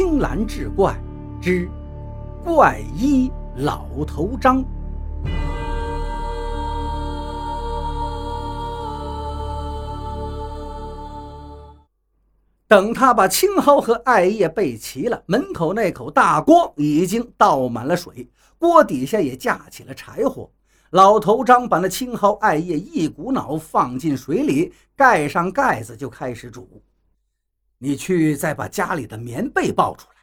青蓝志怪之怪医老头张。等他把青蒿和艾叶备齐了，门口那口大锅已经倒满了水，锅底下也架起了柴火。老头张把那青蒿、艾叶一股脑放进水里，盖上盖子就开始煮。你去再把家里的棉被抱出来。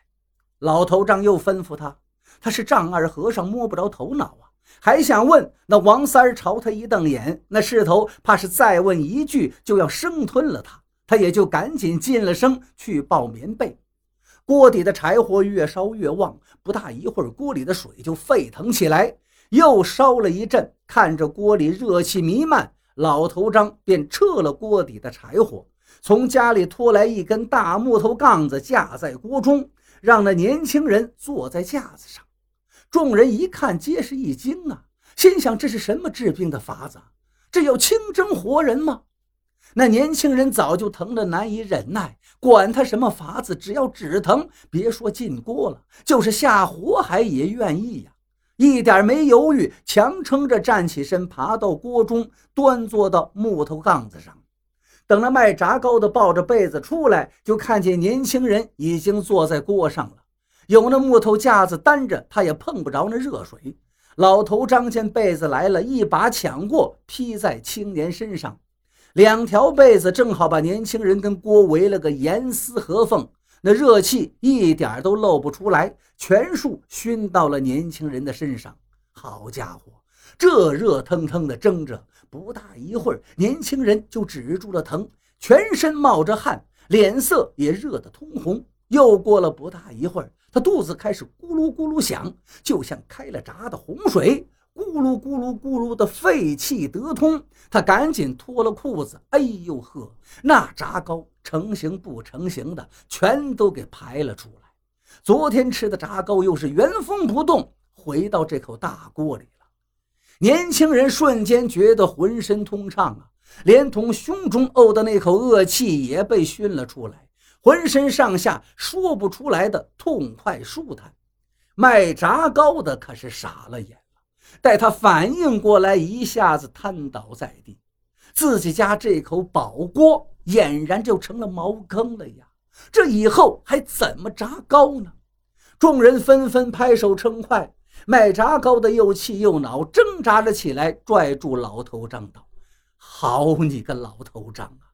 老头张又吩咐他，他是丈二和尚，摸不着头脑啊，还想问。那王三朝他一瞪眼，那势头怕是再问一句就要生吞了他。他也就赶紧进了声去抱棉被。锅底的柴火越烧越旺，不大一会儿，锅里的水就沸腾起来。又烧了一阵，看着锅里热气弥漫，老头张便撤了锅底的柴火。从家里拖来一根大木头杠子，架在锅中，让那年轻人坐在架子上。众人一看，皆是一惊啊，心想这是什么治病的法子？这要清蒸活人吗？那年轻人早就疼得难以忍耐，管他什么法子，只要止疼，别说进锅了，就是下火海也愿意呀！一点没犹豫，强撑着站起身，爬到锅中，端坐到木头杠子上。等那卖炸糕的抱着被子出来，就看见年轻人已经坐在锅上了，有那木头架子担着，他也碰不着那热水。老头张见被子来了，一把抢过，披在青年身上，两条被子正好把年轻人跟锅围了个严丝合缝，那热气一点都漏不出来，全数熏到了年轻人的身上。好家伙，这热腾腾的蒸着！不大一会儿，年轻人就止住了疼，全身冒着汗，脸色也热得通红。又过了不大一会儿，他肚子开始咕噜咕噜响，就像开了闸的洪水，咕噜咕噜咕噜的废气得通。他赶紧脱了裤子，哎呦呵，那炸糕成型不成型的，全都给排了出来。昨天吃的炸糕又是原封不动回到这口大锅里了。年轻人瞬间觉得浑身通畅啊，连同胸中呕的那口恶气也被熏了出来，浑身上下说不出来的痛快舒坦。卖炸糕的可是傻了眼了，待他反应过来，一下子瘫倒在地，自己家这口宝锅俨然就成了茅坑了呀！这以后还怎么炸糕呢？众人纷纷拍手称快。卖炸糕的又气又恼，挣扎了起来，拽住老头张道：“好你个老头张啊，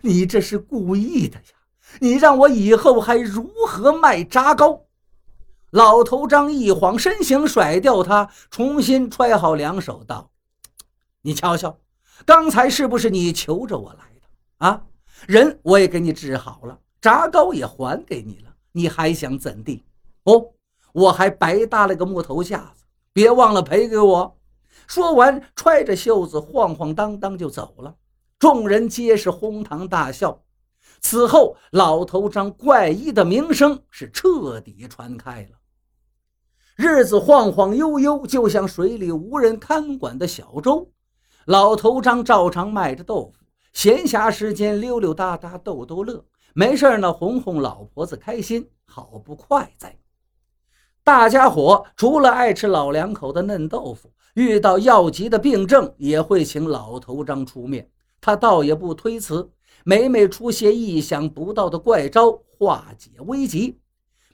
你这是故意的呀！你让我以后还如何卖炸糕？”老头张一晃身形，甩掉他，重新揣好两手，道：“你瞧瞧，刚才是不是你求着我来的啊？人我也给你治好了，炸糕也还给你了，你还想怎地？哦？”我还白搭了个木头架子，别忘了赔给我。说完，揣着袖子晃晃荡荡就走了。众人皆是哄堂大笑。此后，老头张怪异的名声是彻底传开了。日子晃晃悠悠，就像水里无人看管的小舟。老头张照常卖着豆腐，闲暇时间溜溜达达逗逗乐，没事呢哄哄老婆子开心，好不快哉。大家伙除了爱吃老两口的嫩豆腐，遇到要急的病症也会请老头张出面。他倒也不推辞，每每出些意想不到的怪招化解危急，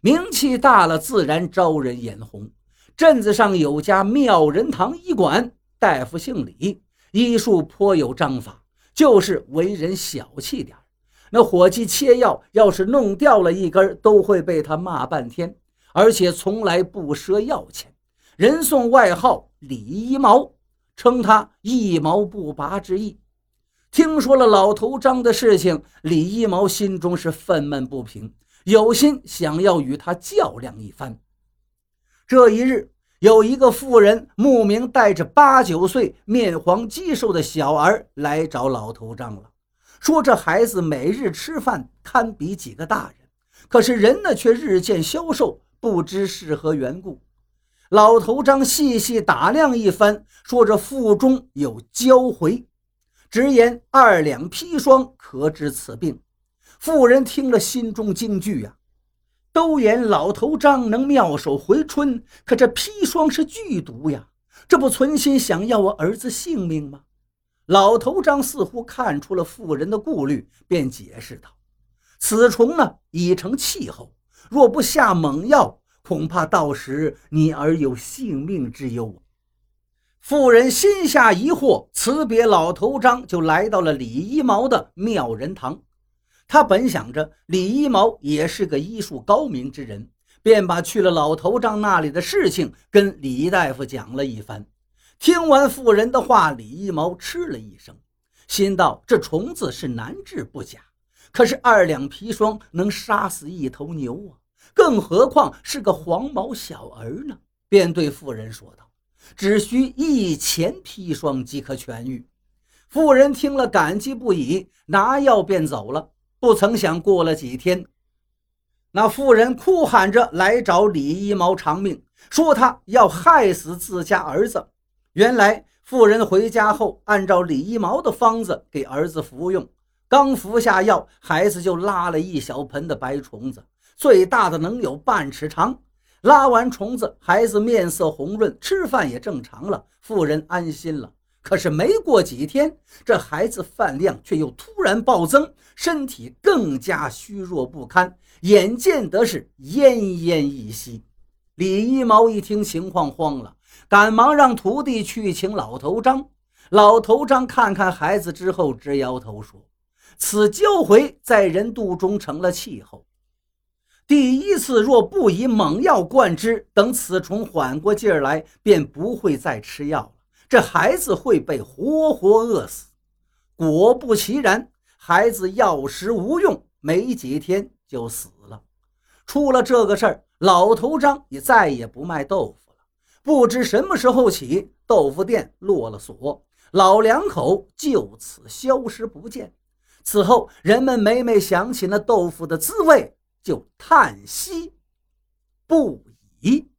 名气大了，自然招人眼红。镇子上有家妙人堂医馆，大夫姓李，医术颇有章法，就是为人小气点那伙计切药要是弄掉了一根，都会被他骂半天。而且从来不赊药钱，人送外号“李一毛”，称他一毛不拔之意。听说了老头张的事情，李一毛心中是愤懑不平，有心想要与他较量一番。这一日，有一个妇人慕名带着八九岁、面黄肌瘦的小儿来找老头张了，说这孩子每日吃饭堪比几个大人，可是人呢却日渐消瘦。不知是何缘故，老头张细细打量一番，说：“这腹中有焦回，直言二两砒霜可治此病。”妇人听了，心中惊惧呀。都言老头张能妙手回春，可这砒霜是剧毒呀，这不存心想要我儿子性命吗？老头张似乎看出了妇人的顾虑，便解释道：“此虫呢已成气候，若不下猛药，恐怕到时你儿有性命之忧。”妇人心下疑惑，辞别老头张，就来到了李一毛的妙人堂。他本想着李一毛也是个医术高明之人，便把去了老头张那里的事情跟李大夫讲了一番。听完妇人的话，李一毛嗤了一声，心道：这虫子是难治不假，可是二两砒霜能杀死一头牛啊，更何况是个黄毛小儿呢？便对妇人说道：“只需一钱砒霜即可痊愈。”妇人听了，感激不已，拿药便走了。不曾想，过了几天，那妇人哭喊着来找李一毛偿命，说他要害死自家儿子。原来，妇人回家后，按照李一毛的方子给儿子服用，刚服下药，孩子就拉了一小盆的白虫子，最大的能有半尺长。拉完虫子，孩子面色红润，吃饭也正常了，妇人安心了。可是没过几天，这孩子饭量却又突然暴增，身体更加虚弱不堪，眼见得是奄奄一息。李一毛一听情况慌了，赶忙让徒弟去请老头张。老头张看看孩子之后，直摇头说：“此胶回在人肚中成了气候，第一次若不以猛药灌之，等此虫缓过劲儿来，便不会再吃药了。”这孩子会被活活饿死。果不其然，孩子药食无用，没几天就死了。出了这个事儿，老头张也再也不卖豆腐了。不知什么时候起，豆腐店落了锁，老两口就此消失不见。此后，人们每每想起那豆腐的滋味，就叹息不已。